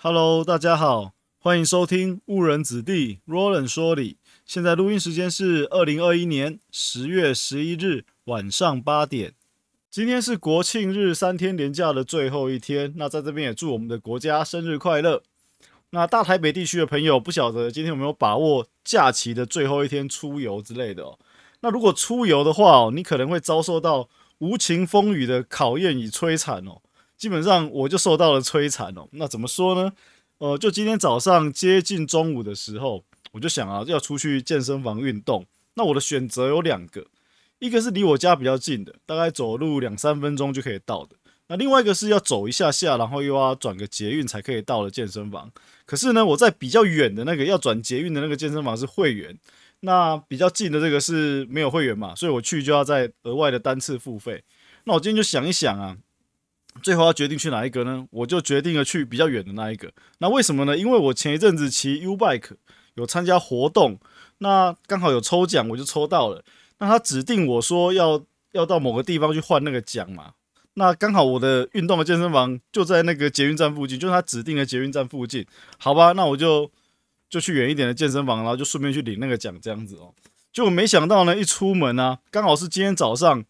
Hello，大家好，欢迎收听误人子弟 Roland 说理。现在录音时间是二零二一年十月十一日晚上八点。今天是国庆日三天连假的最后一天，那在这边也祝我们的国家生日快乐。那大台北地区的朋友，不晓得今天有没有把握假期的最后一天出游之类的哦？那如果出游的话哦，你可能会遭受到无情风雨的考验与摧残哦。基本上我就受到了摧残哦。那怎么说呢？呃，就今天早上接近中午的时候，我就想啊，要出去健身房运动。那我的选择有两个，一个是离我家比较近的，大概走路两三分钟就可以到的。那另外一个是要走一下下，然后又要转个捷运才可以到的健身房。可是呢，我在比较远的那个要转捷运的那个健身房是会员，那比较近的这个是没有会员嘛，所以我去就要再额外的单次付费。那我今天就想一想啊。最后要决定去哪一个呢？我就决定了去比较远的那一个。那为什么呢？因为我前一阵子骑 U Bike 有参加活动，那刚好有抽奖，我就抽到了。那他指定我说要要到某个地方去换那个奖嘛。那刚好我的运动的健身房就在那个捷运站附近，就是他指定的捷运站附近。好吧，那我就就去远一点的健身房，然后就顺便去领那个奖，这样子哦。就没想到呢，一出门呢，刚好是今天早上。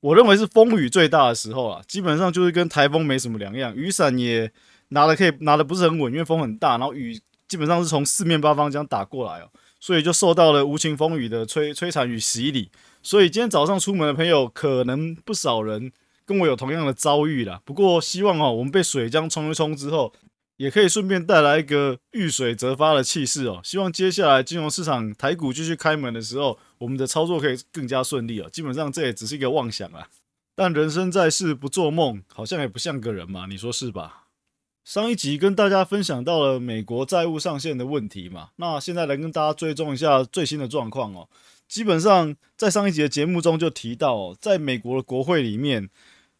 我认为是风雨最大的时候啊，基本上就是跟台风没什么两样，雨伞也拿的可以拿的不是很稳，因为风很大，然后雨基本上是从四面八方这样打过来哦，所以就受到了无情风雨的摧摧残与洗礼。所以今天早上出门的朋友，可能不少人跟我有同样的遭遇啦。不过希望哦，我们被水浆冲一冲之后。也可以顺便带来一个遇水则发的气势哦。希望接下来金融市场台股继续开门的时候，我们的操作可以更加顺利哦。基本上这也只是一个妄想啊。但人生在世不做梦，好像也不像个人嘛，你说是吧？上一集跟大家分享到了美国债务上限的问题嘛，那现在来跟大家追踪一下最新的状况哦。基本上在上一集的节目中就提到，在美国的国会里面。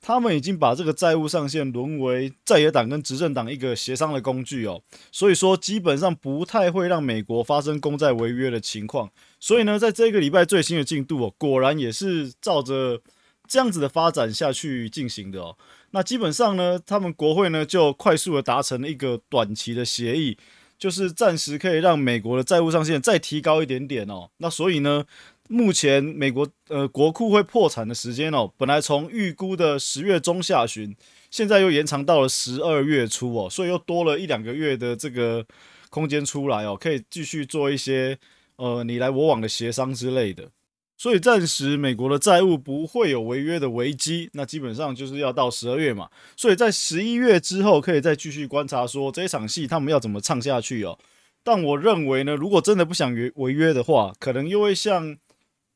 他们已经把这个债务上限沦为在野党跟执政党一个协商的工具哦，所以说基本上不太会让美国发生公债违约的情况。所以呢，在这个礼拜最新的进度哦，果然也是照着这样子的发展下去进行的哦。那基本上呢，他们国会呢就快速的达成了一个短期的协议，就是暂时可以让美国的债务上限再提高一点点哦。那所以呢。目前美国呃国库会破产的时间哦，本来从预估的十月中下旬，现在又延长到了十二月初哦，所以又多了一两个月的这个空间出来哦，可以继续做一些呃你来我往的协商之类的，所以暂时美国的债务不会有违约的危机，那基本上就是要到十二月嘛，所以在十一月之后可以再继续观察说这一场戏他们要怎么唱下去哦，但我认为呢，如果真的不想违违约的话，可能又会像。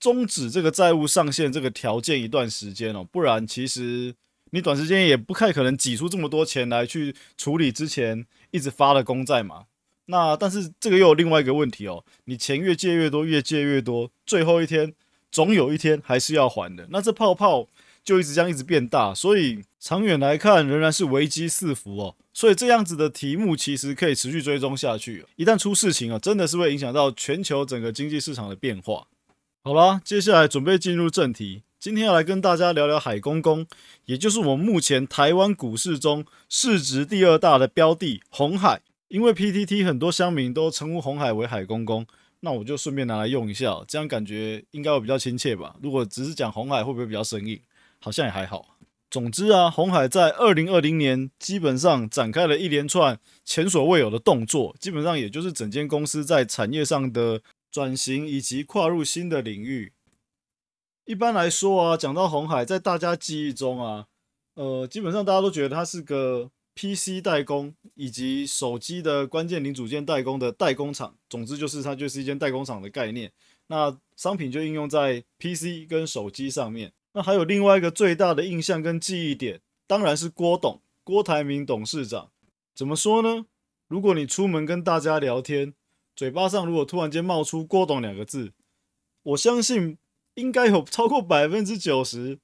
终止这个债务上限这个条件一段时间哦，不然其实你短时间也不太可能挤出这么多钱来去处理之前一直发的公债嘛。那但是这个又有另外一个问题哦，你钱越借越多，越借越多，最后一天总有一天还是要还的。那这泡泡就一直这样一直变大，所以长远来看仍然是危机四伏哦。所以这样子的题目其实可以持续追踪下去，一旦出事情啊，真的是会影响到全球整个经济市场的变化。好啦，接下来准备进入正题。今天要来跟大家聊聊海公公，也就是我们目前台湾股市中市值第二大的标的红海。因为 PTT 很多乡民都称呼红海为海公公，那我就顺便拿来用一下，这样感觉应该会比较亲切吧。如果只是讲红海，会不会比较生硬？好像也还好。总之啊，红海在二零二零年基本上展开了一连串前所未有的动作，基本上也就是整间公司在产业上的。转型以及跨入新的领域。一般来说啊，讲到红海，在大家记忆中啊，呃，基本上大家都觉得它是个 PC 代工以及手机的关键零组件代工的代工厂。总之就是它就是一间代工厂的概念。那商品就应用在 PC 跟手机上面。那还有另外一个最大的印象跟记忆点，当然是郭董郭台铭董事长。怎么说呢？如果你出门跟大家聊天，嘴巴上如果突然间冒出“郭董”两个字，我相信应该有超过百分之九十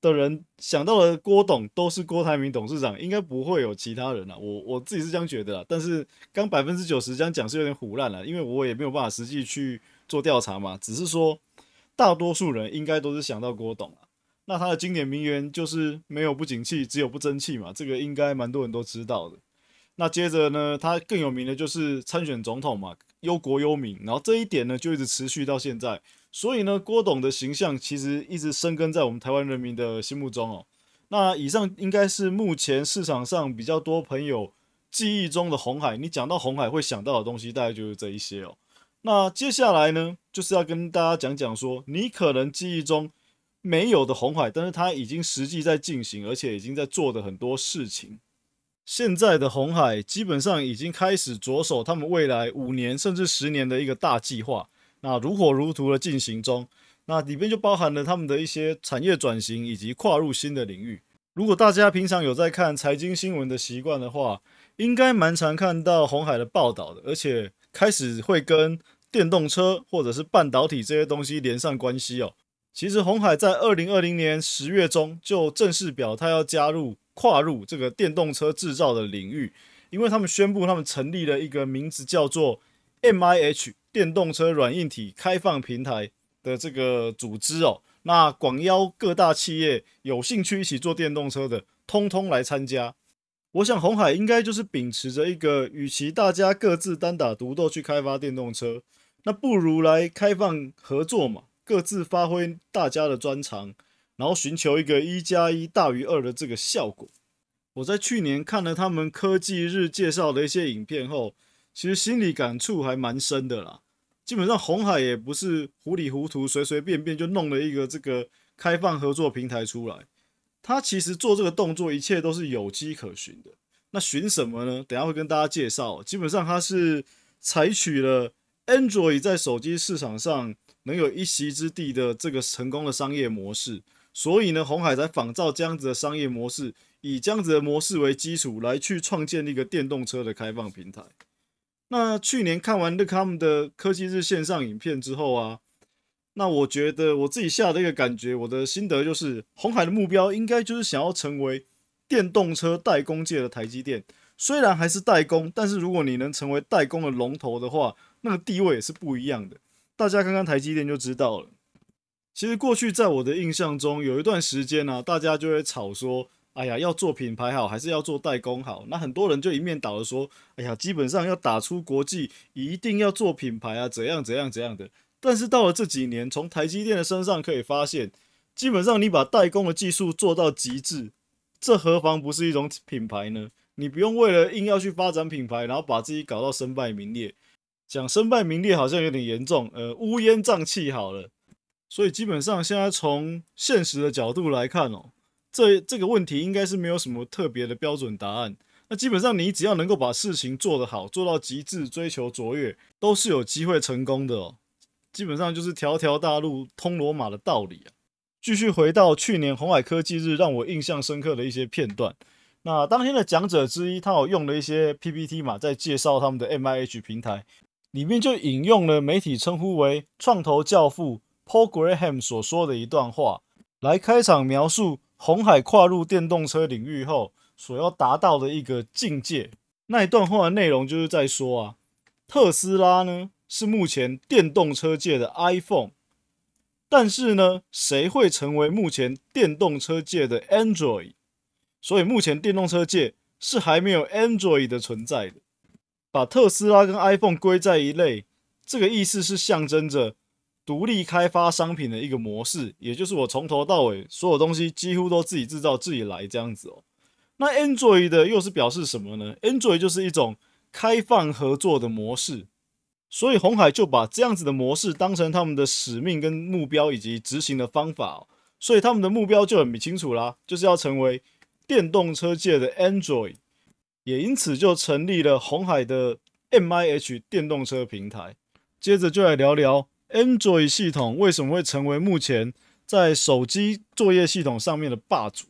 的人想到了郭董都是郭台铭董事长，应该不会有其他人了。我我自己是这样觉得，但是刚百分之九十这样讲是有点胡乱了，因为我也没有办法实际去做调查嘛。只是说大多数人应该都是想到郭董啊。那他的经典名言就是“没有不景气，只有不争气”嘛，这个应该蛮多人都知道的。那接着呢，他更有名的就是参选总统嘛，忧国忧民。然后这一点呢，就一直持续到现在。所以呢，郭董的形象其实一直生根在我们台湾人民的心目中哦。那以上应该是目前市场上比较多朋友记忆中的红海。你讲到红海会想到的东西，大概就是这一些哦。那接下来呢，就是要跟大家讲讲说，你可能记忆中没有的红海，但是它已经实际在进行，而且已经在做的很多事情。现在的红海基本上已经开始着手他们未来五年甚至十年的一个大计划。那如火如荼的进行中，那里边就包含了他们的一些产业转型以及跨入新的领域。如果大家平常有在看财经新闻的习惯的话，应该蛮常看到红海的报道的，而且开始会跟电动车或者是半导体这些东西连上关系哦。其实红海在二零二零年十月中就正式表态要加入跨入这个电动车制造的领域，因为他们宣布他们成立了一个名字叫做 MIH。电动车软硬体开放平台的这个组织哦，那广邀各大企业有兴趣一起做电动车的，通通来参加。我想红海应该就是秉持着一个，与其大家各自单打独斗去开发电动车，那不如来开放合作嘛，各自发挥大家的专长，然后寻求一个一加一大于二的这个效果。我在去年看了他们科技日介绍的一些影片后，其实心里感触还蛮深的啦。基本上红海也不是糊里糊涂、随随便便就弄了一个这个开放合作平台出来。他其实做这个动作，一切都是有迹可循的。那循什么呢？等下会跟大家介绍。基本上他是采取了 Android 在手机市场上能有一席之地的这个成功的商业模式，所以呢，红海才仿照这样子的商业模式，以这样子的模式为基础来去创建一个电动车的开放平台。那去年看完他们的科技日线上影片之后啊，那我觉得我自己下的一个感觉，我的心得就是，红海的目标应该就是想要成为电动车代工界的台积电。虽然还是代工，但是如果你能成为代工的龙头的话，那个地位也是不一样的。大家看看台积电就知道了。其实过去在我的印象中，有一段时间呢，大家就会吵说。哎呀，要做品牌好，还是要做代工好？那很多人就一面倒的说，哎呀，基本上要打出国际，一定要做品牌啊，怎样怎样怎样的。但是到了这几年，从台积电的身上可以发现，基本上你把代工的技术做到极致，这何妨不是一种品牌呢？你不用为了硬要去发展品牌，然后把自己搞到身败名裂。讲身败名裂好像有点严重，呃，乌烟瘴气好了。所以基本上现在从现实的角度来看哦。这这个问题应该是没有什么特别的标准答案。那基本上你只要能够把事情做得好，做到极致，追求卓越，都是有机会成功的哦。基本上就是条条大路通罗马的道理啊。继续回到去年红海科技日，让我印象深刻的一些片段。那当天的讲者之一，他有用了一些 PPT 嘛，在介绍他们的 MIH 平台，里面就引用了媒体称呼为创投教父 Paul Graham 所说的一段话，来开场描述。红海跨入电动车领域后所要达到的一个境界，那一段话的内容就是在说啊，特斯拉呢是目前电动车界的 iPhone，但是呢，谁会成为目前电动车界的 Android？所以目前电动车界是还没有 Android 的存在的。把特斯拉跟 iPhone 归在一类，这个意思是象征着。独立开发商品的一个模式，也就是我从头到尾所有东西几乎都自己制造、自己来这样子哦。那 Android 的又是表示什么呢？Android 就是一种开放合作的模式，所以红海就把这样子的模式当成他们的使命跟目标以及执行的方法，所以他们的目标就很清楚啦，就是要成为电动车界的 Android，也因此就成立了红海的 MIH 电动车平台。接着就来聊聊。Android 系统为什么会成为目前在手机作业系统上面的霸主？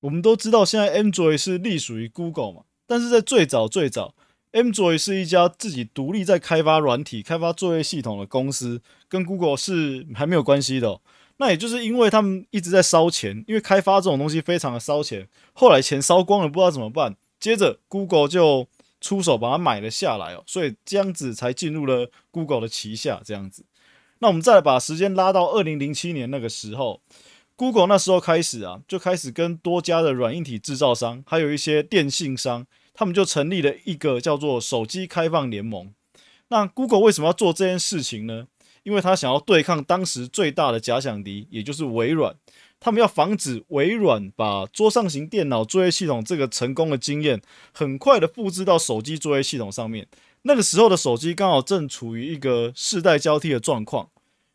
我们都知道，现在 Android 是隶属于 Google 嘛，但是在最早最早，Android 是一家自己独立在开发软体、开发作业系统的公司，跟 Google 是还没有关系的。那也就是因为他们一直在烧钱，因为开发这种东西非常的烧钱，后来钱烧光了，不知道怎么办，接着 Google 就。出手把它买了下来哦，所以这样子才进入了 Google 的旗下。这样子，那我们再把时间拉到二零零七年那个时候，Google 那时候开始啊，就开始跟多家的软硬体制造商，还有一些电信商，他们就成立了一个叫做手机开放联盟。那 Google 为什么要做这件事情呢？因为他想要对抗当时最大的假想敌，也就是微软。他们要防止微软把桌上型电脑作业系统这个成功的经验，很快的复制到手机作业系统上面。那个时候的手机刚好正处于一个世代交替的状况。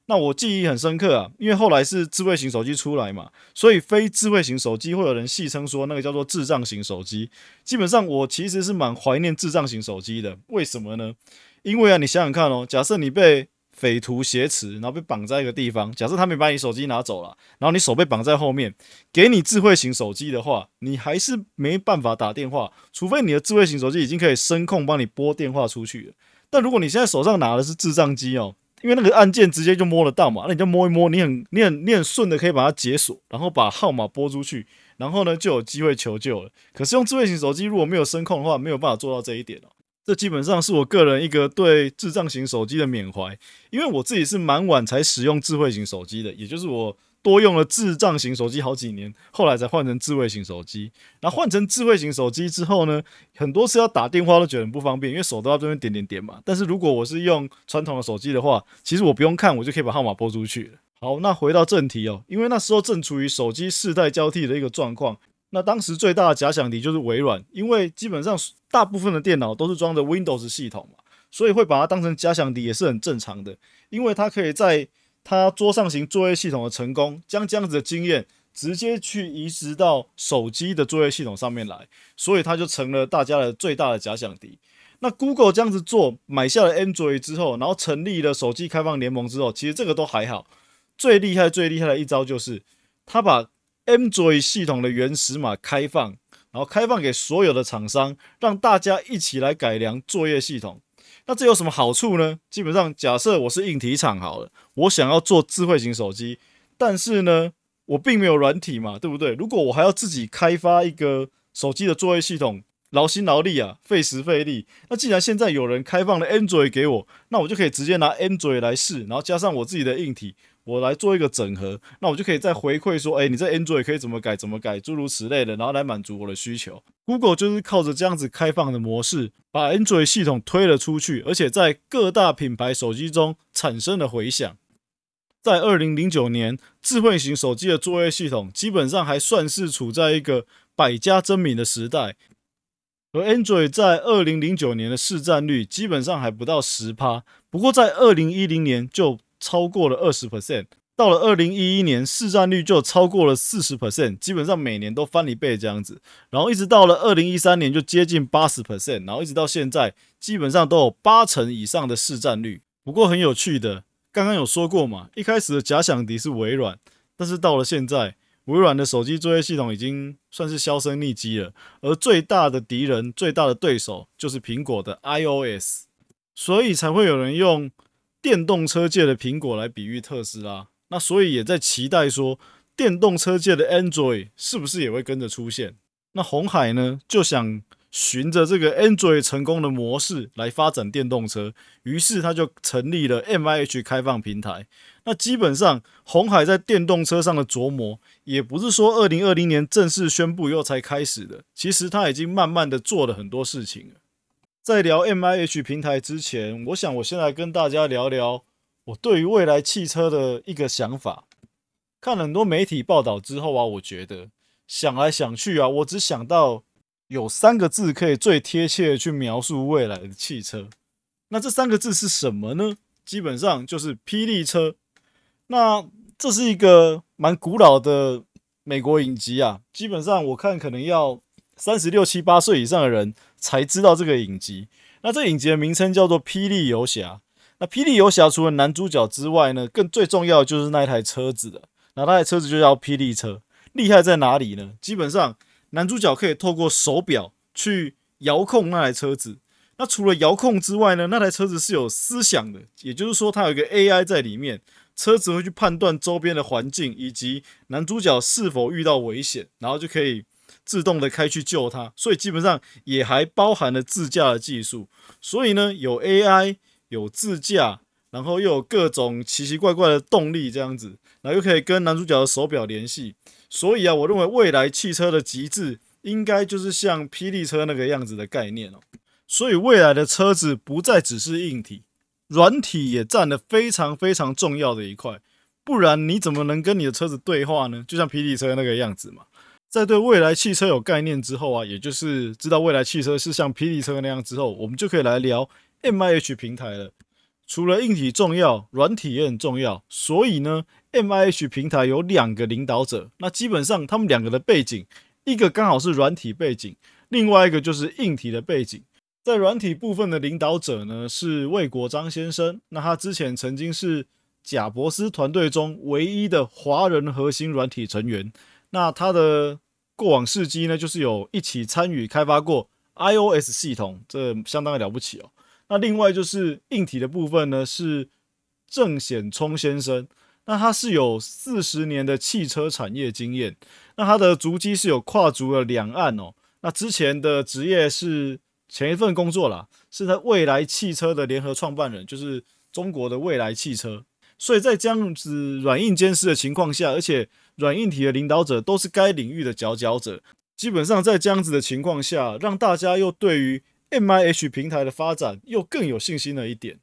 那我记忆很深刻啊，因为后来是智慧型手机出来嘛，所以非智慧型手机会有人戏称说那个叫做智障型手机。基本上我其实是蛮怀念智障型手机的，为什么呢？因为啊，你想想看哦，假设你被匪徒挟持，然后被绑在一个地方，假设他没把你手机拿走了，然后你手被绑在后面，给你智慧型手机的话，你还是没办法打电话，除非你的智慧型手机已经可以声控帮你拨电话出去了。但如果你现在手上拿的是智障机哦。因为那个按键直接就摸得到嘛，那你就摸一摸，你很你很你很顺的可以把它解锁，然后把号码拨出去，然后呢就有机会求救了。可是用智慧型手机如果没有声控的话，没有办法做到这一点哦。这基本上是我个人一个对智障型手机的缅怀，因为我自己是蛮晚才使用智慧型手机的，也就是我。多用了智障型手机好几年，后来才换成智慧型手机。然后换成智慧型手机之后呢，很多次要打电话都觉得很不方便，因为手都要这边点点点嘛。但是如果我是用传统的手机的话，其实我不用看，我就可以把号码拨出去了。好，那回到正题哦，因为那时候正处于手机世代交替的一个状况，那当时最大的假想敌就是微软，因为基本上大部分的电脑都是装着 Windows 系统嘛，所以会把它当成假想敌也是很正常的，因为它可以在它桌上型作业系统的成功，将这样子的经验直接去移植到手机的作业系统上面来，所以它就成了大家的最大的假想敌。那 Google 这样子做，买下了 Android 之后，然后成立了手机开放联盟之后，其实这个都还好。最厉害、最厉害的一招就是，他把 Android 系统的原始码开放，然后开放给所有的厂商，让大家一起来改良作业系统。那这有什么好处呢？基本上，假设我是硬体厂好了，我想要做智慧型手机，但是呢，我并没有软体嘛，对不对？如果我还要自己开发一个手机的作业系统，劳心劳力啊，费时费力。那既然现在有人开放了 Android 给我，那我就可以直接拿 Android 来试，然后加上我自己的硬体。我来做一个整合，那我就可以再回馈说，哎，你在 Android 可以怎么改，怎么改，诸如此类的，然后来满足我的需求。Google 就是靠着这样子开放的模式，把 Android 系统推了出去，而且在各大品牌手机中产生了回响。在二零零九年，智慧型手机的作业系统基本上还算是处在一个百家争鸣的时代，而 Android 在二零零九年的市占率基本上还不到十趴，不过在二零一零年就超过了二十 percent，到了二零一一年，市占率就超过了四十 percent，基本上每年都翻一倍这样子。然后一直到了二零一三年，就接近八十 percent，然后一直到现在，基本上都有八成以上的市占率。不过很有趣的，刚刚有说过嘛，一开始的假想敌是微软，但是到了现在，微软的手机作业系统已经算是销声匿迹了，而最大的敌人、最大的对手就是苹果的 iOS，所以才会有人用。电动车界的苹果来比喻特斯拉，那所以也在期待说，电动车界的 Android 是不是也会跟着出现？那红海呢就想循着这个 Android 成功的模式来发展电动车，于是他就成立了 MIH 开放平台。那基本上红海在电动车上的琢磨，也不是说二零二零年正式宣布以后才开始的，其实他已经慢慢的做了很多事情了。在聊 M I H 平台之前，我想我先来跟大家聊聊我对于未来汽车的一个想法。看很多媒体报道之后啊，我觉得想来想去啊，我只想到有三个字可以最贴切的去描述未来的汽车。那这三个字是什么呢？基本上就是霹雳车。那这是一个蛮古老的美国影集啊，基本上我看可能要三十六七八岁以上的人。才知道这个影集。那这影集的名称叫做《霹雳游侠》。那《霹雳游侠》除了男主角之外呢，更最重要的就是那一台车子的。那那台车子就叫霹雳车。厉害在哪里呢？基本上男主角可以透过手表去遥控那台车子。那除了遥控之外呢，那台车子是有思想的，也就是说它有一个 AI 在里面，车子会去判断周边的环境以及男主角是否遇到危险，然后就可以。自动的开去救他，所以基本上也还包含了自驾的技术。所以呢，有 AI，有自驾，然后又有各种奇奇怪怪的动力这样子，然后又可以跟男主角的手表联系。所以啊，我认为未来汽车的极致应该就是像霹雳车那个样子的概念哦。所以未来的车子不再只是硬体，软体也占了非常非常重要的一块。不然你怎么能跟你的车子对话呢？就像霹雳车那个样子嘛。在对未来汽车有概念之后啊，也就是知道未来汽车是像霹雳车那样之后，我们就可以来聊 M I H 平台了。除了硬体重要，软体也很重要。所以呢，M I H 平台有两个领导者，那基本上他们两个的背景，一个刚好是软体背景，另外一个就是硬体的背景。在软体部分的领导者呢是魏国章先生，那他之前曾经是贾伯斯团队中唯一的华人核心软体成员。那他的过往事迹呢，就是有一起参与开发过 iOS 系统，这相当的了不起哦。那另外就是硬体的部分呢，是郑显聪先生。那他是有四十年的汽车产业经验，那他的足迹是有跨足了两岸哦。那之前的职业是前一份工作啦，是他未来汽车的联合创办人，就是中国的未来汽车。所以在这样子软硬兼施的情况下，而且软硬体的领导者都是该领域的佼佼者，基本上在这样子的情况下，让大家又对于 M I H 平台的发展又更有信心了一点。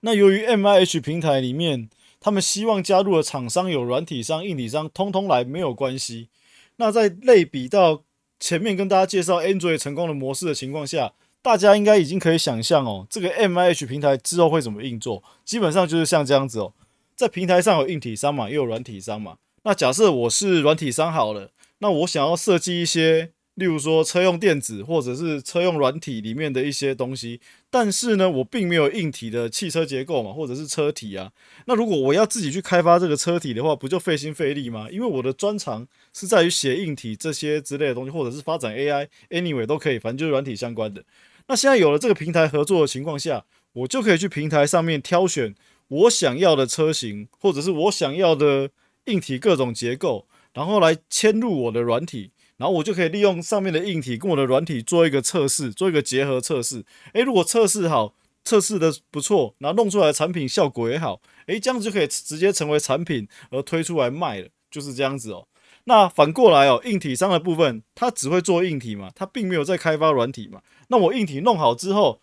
那由于 M I H 平台里面，他们希望加入的厂商有软体商、硬体商，通通来没有关系。那在类比到前面跟大家介绍 Android 成功的模式的情况下，大家应该已经可以想象哦，这个 M I H 平台之后会怎么运作？基本上就是像这样子哦。在平台上有硬体商嘛，又有软体商嘛。那假设我是软体商好了，那我想要设计一些，例如说车用电子或者是车用软体里面的一些东西，但是呢，我并没有硬体的汽车结构嘛，或者是车体啊。那如果我要自己去开发这个车体的话，不就费心费力吗？因为我的专长是在于写硬体这些之类的东西，或者是发展 AI，anyway 都可以，反正就是软体相关的。那现在有了这个平台合作的情况下，我就可以去平台上面挑选。我想要的车型，或者是我想要的硬体各种结构，然后来嵌入我的软体，然后我就可以利用上面的硬体跟我的软体做一个测试，做一个结合测试。诶，如果测试好，测试的不错，然后弄出来产品效果也好，诶，这样子就可以直接成为产品而推出来卖了，就是这样子哦。那反过来哦，硬体商的部分，它只会做硬体嘛，它并没有在开发软体嘛。那我硬体弄好之后，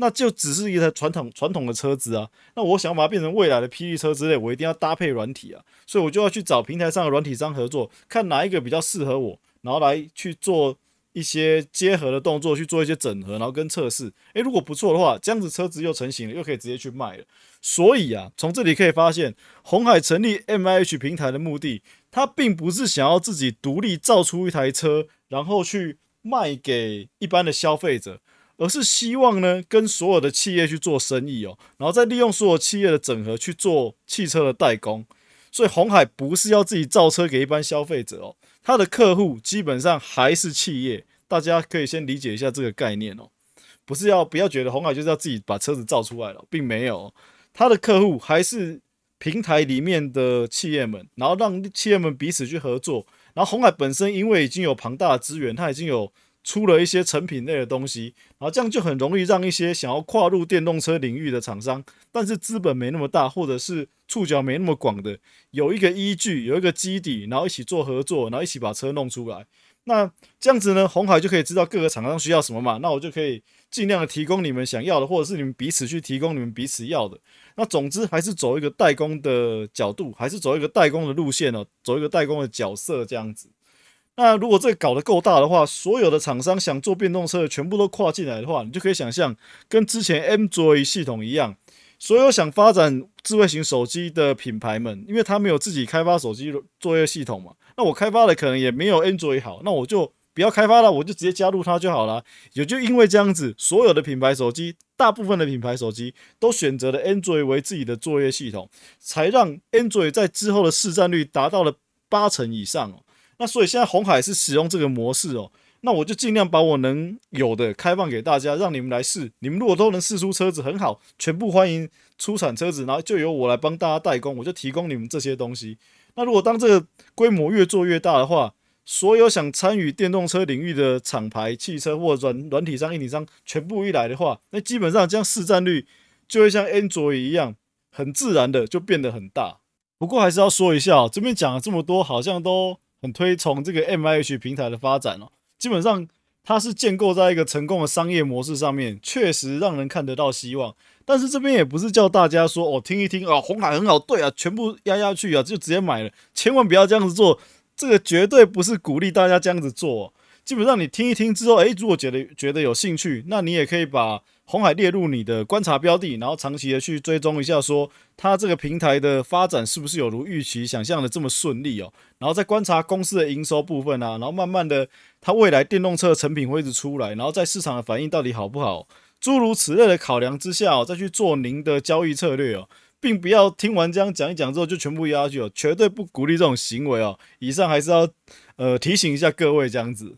那就只是一台传统传统的车子啊，那我想把它变成未来的霹雳车之类，我一定要搭配软体啊，所以我就要去找平台上的软体商合作，看哪一个比较适合我，然后来去做一些结合的动作，去做一些整合，然后跟测试。诶，如果不错的话，这样子车子又成型了，又可以直接去卖了。所以啊，从这里可以发现，红海成立 M I H 平台的目的，它并不是想要自己独立造出一台车，然后去卖给一般的消费者。而是希望呢，跟所有的企业去做生意哦，然后再利用所有企业的整合去做汽车的代工。所以红海不是要自己造车给一般消费者哦，他的客户基本上还是企业。大家可以先理解一下这个概念哦，不是要不要觉得红海就是要自己把车子造出来了，并没有，他的客户还是平台里面的企业们，然后让企业们彼此去合作。然后红海本身因为已经有庞大的资源，它已经有。出了一些成品类的东西，然后这样就很容易让一些想要跨入电动车领域的厂商，但是资本没那么大，或者是触角没那么广的，有一个依据，有一个基底，然后一起做合作，然后一起把车弄出来。那这样子呢，红海就可以知道各个厂商需要什么嘛，那我就可以尽量的提供你们想要的，或者是你们彼此去提供你们彼此要的。那总之还是走一个代工的角度，还是走一个代工的路线哦，走一个代工的角色这样子。那如果这搞得够大的话，所有的厂商想做电动车全部都跨进来的话，你就可以想象，跟之前 Android 系统一样，所有想发展智慧型手机的品牌们，因为他没有自己开发手机作业系统嘛，那我开发的可能也没有 Android 好，那我就不要开发了，我就直接加入它就好了。也就因为这样子，所有的品牌手机，大部分的品牌手机都选择了 Android 为自己的作业系统，才让 Android 在之后的市占率达到了八成以上哦。那所以现在红海是使用这个模式哦，那我就尽量把我能有的开放给大家，让你们来试。你们如果都能试出车子很好，全部欢迎出产车子，然后就由我来帮大家代工，我就提供你们这些东西。那如果当这个规模越做越大的话，所有想参与电动车领域的厂牌、汽车或软软体商、硬体商全部一来的话，那基本上这样市占率就会像 Android 一样，很自然的就变得很大。不过还是要说一下，这边讲了这么多，好像都。很推崇这个 M I H 平台的发展哦，基本上它是建构在一个成功的商业模式上面，确实让人看得到希望。但是这边也不是叫大家说哦，听一听啊，红海很好，对啊，全部压下去啊，就直接买了，千万不要这样子做。这个绝对不是鼓励大家这样子做。基本上你听一听之后，诶，如果觉得觉得有兴趣，那你也可以把红海列入你的观察标的，然后长期的去追踪一下，说它这个平台的发展是不是有如预期想象的这么顺利哦。然后再观察公司的营收部分啊，然后慢慢的它未来电动车成品会一直出来，然后在市场的反应到底好不好，诸如此类的考量之下，再去做您的交易策略哦，并不要听完这样讲一讲之后就全部压下去哦，绝对不鼓励这种行为哦。以上还是要呃提醒一下各位这样子。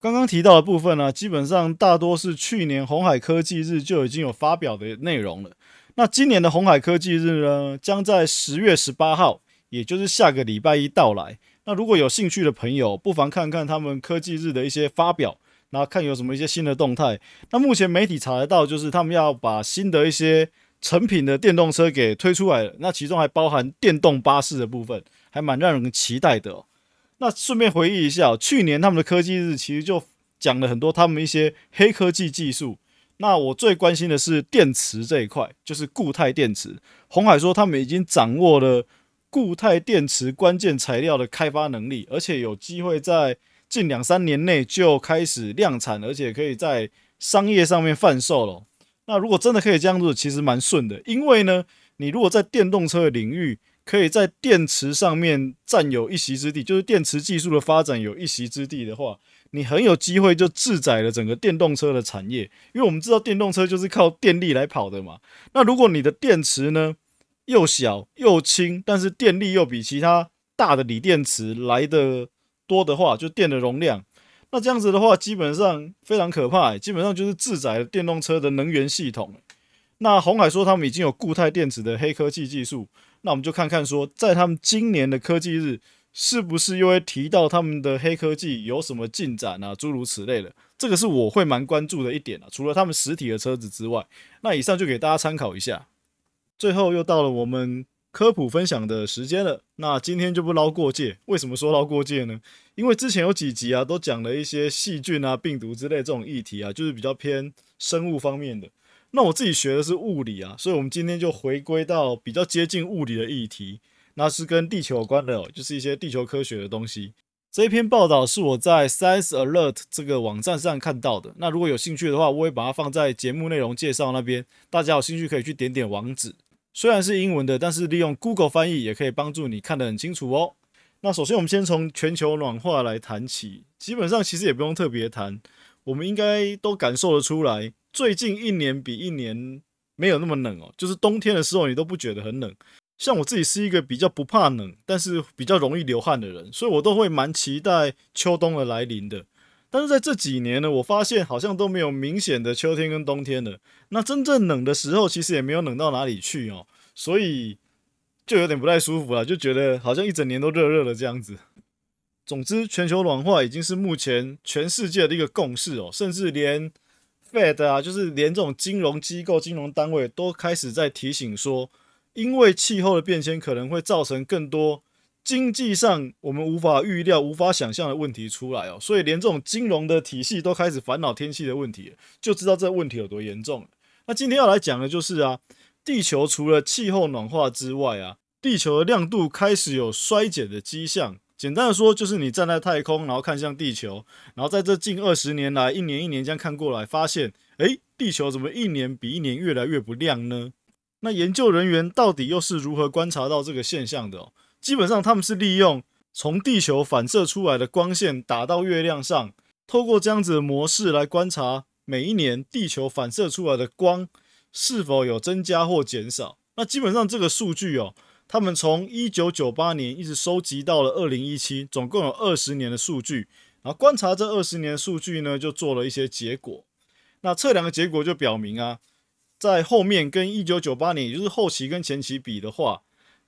刚刚提到的部分呢，基本上大多是去年红海科技日就已经有发表的内容了。那今年的红海科技日呢，将在十月十八号，也就是下个礼拜一到来。那如果有兴趣的朋友，不妨看看他们科技日的一些发表，然后看有什么一些新的动态。那目前媒体查得到，就是他们要把新的一些成品的电动车给推出来了。那其中还包含电动巴士的部分，还蛮让人期待的。那顺便回忆一下，去年他们的科技日其实就讲了很多他们一些黑科技技术。那我最关心的是电池这一块，就是固态电池。红海说他们已经掌握了固态电池关键材料的开发能力，而且有机会在近两三年内就开始量产，而且可以在商业上面贩售了。那如果真的可以这样做，其实蛮顺的，因为呢，你如果在电动车的领域，可以在电池上面占有一席之地，就是电池技术的发展有一席之地的话，你很有机会就制载了整个电动车的产业。因为我们知道电动车就是靠电力来跑的嘛。那如果你的电池呢又小又轻，但是电力又比其他大的锂电池来的多的话，就电的容量，那这样子的话，基本上非常可怕，基本上就是制载了电动车的能源系统。那红海说他们已经有固态电池的黑科技技术。那我们就看看说，在他们今年的科技日，是不是又会提到他们的黑科技有什么进展啊？诸如此类的，这个是我会蛮关注的一点啊。除了他们实体的车子之外，那以上就给大家参考一下。最后又到了我们科普分享的时间了。那今天就不捞过界。为什么说捞过界呢？因为之前有几集啊，都讲了一些细菌啊、病毒之类这种议题啊，就是比较偏生物方面的。那我自己学的是物理啊，所以我们今天就回归到比较接近物理的议题，那是跟地球有关的，就是一些地球科学的东西。这一篇报道是我在 Science Alert 这个网站上看到的。那如果有兴趣的话，我会把它放在节目内容介绍那边，大家有兴趣可以去点点网址。虽然是英文的，但是利用 Google 翻译也可以帮助你看得很清楚哦。那首先我们先从全球暖化来谈起，基本上其实也不用特别谈，我们应该都感受得出来。最近一年比一年没有那么冷哦，就是冬天的时候你都不觉得很冷。像我自己是一个比较不怕冷，但是比较容易流汗的人，所以我都会蛮期待秋冬的来临的。但是在这几年呢，我发现好像都没有明显的秋天跟冬天了。那真正冷的时候，其实也没有冷到哪里去哦，所以就有点不太舒服了，就觉得好像一整年都热热的这样子。总之，全球暖化已经是目前全世界的一个共识哦，甚至连。Fed 啊，就是连这种金融机构、金融单位都开始在提醒说，因为气候的变迁可能会造成更多经济上我们无法预料、无法想象的问题出来哦，所以连这种金融的体系都开始烦恼天气的问题，就知道这问题有多严重。那今天要来讲的就是啊，地球除了气候暖化之外啊，地球的亮度开始有衰减的迹象。简单的说，就是你站在太空，然后看向地球，然后在这近二十年来，一年一年这样看过来，发现，诶，地球怎么一年比一年越来越不亮呢？那研究人员到底又是如何观察到这个现象的？基本上，他们是利用从地球反射出来的光线打到月亮上，透过这样子的模式来观察每一年地球反射出来的光是否有增加或减少。那基本上这个数据哦。他们从一九九八年一直收集到了二零一七，总共有二十年的数据。然后观察这二十年的数据呢，就做了一些结果。那测量的结果就表明啊，在后面跟一九九八年，也就是后期跟前期比的话，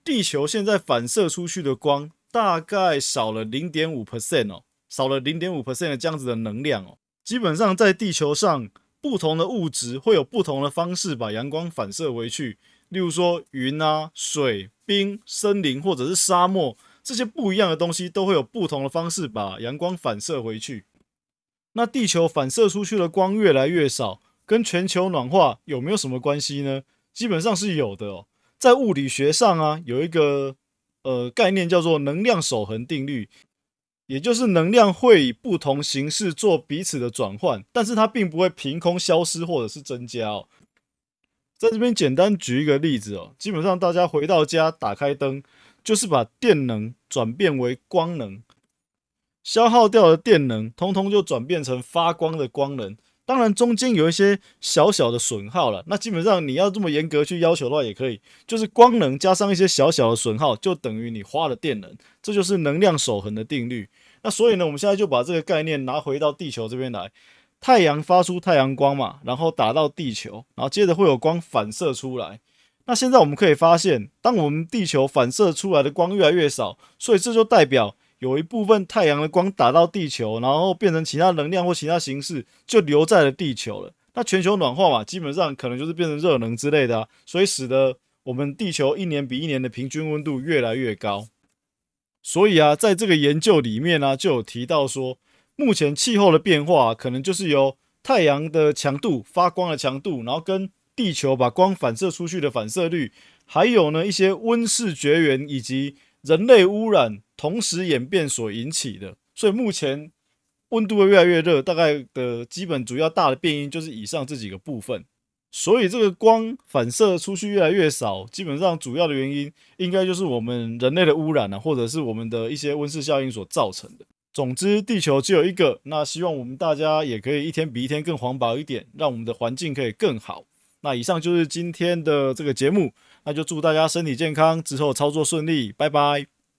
地球现在反射出去的光大概少了零点五 percent 哦，少了零点五 percent 的这样子的能量哦。基本上在地球上，不同的物质会有不同的方式把阳光反射回去。例如说云啊、水、冰、森林或者是沙漠这些不一样的东西，都会有不同的方式把阳光反射回去。那地球反射出去的光越来越少，跟全球暖化有没有什么关系呢？基本上是有的哦。在物理学上啊，有一个呃概念叫做能量守恒定律，也就是能量会以不同形式做彼此的转换，但是它并不会凭空消失或者是增加哦。在这边简单举一个例子哦，基本上大家回到家打开灯，就是把电能转变为光能，消耗掉的电能，通通就转变成发光的光能。当然，中间有一些小小的损耗了。那基本上你要这么严格去要求的话，也可以，就是光能加上一些小小的损耗，就等于你花了电能。这就是能量守恒的定律。那所以呢，我们现在就把这个概念拿回到地球这边来。太阳发出太阳光嘛，然后打到地球，然后接着会有光反射出来。那现在我们可以发现，当我们地球反射出来的光越来越少，所以这就代表。有一部分太阳的光打到地球，然后变成其他能量或其他形式，就留在了地球了。那全球暖化嘛，基本上可能就是变成热能之类的，所以使得我们地球一年比一年的平均温度越来越高。所以啊，在这个研究里面呢，就有提到说，目前气候的变化可能就是由太阳的强度、发光的强度，然后跟地球把光反射出去的反射率，还有呢一些温室绝缘以及人类污染。同时演变所引起的，所以目前温度会越来越热，大概的基本主要大的变因就是以上这几个部分。所以这个光反射出去越来越少，基本上主要的原因应该就是我们人类的污染啊，或者是我们的一些温室效应所造成的。总之，地球只有一个，那希望我们大家也可以一天比一天更环保一点，让我们的环境可以更好。那以上就是今天的这个节目，那就祝大家身体健康，之后操作顺利，拜拜。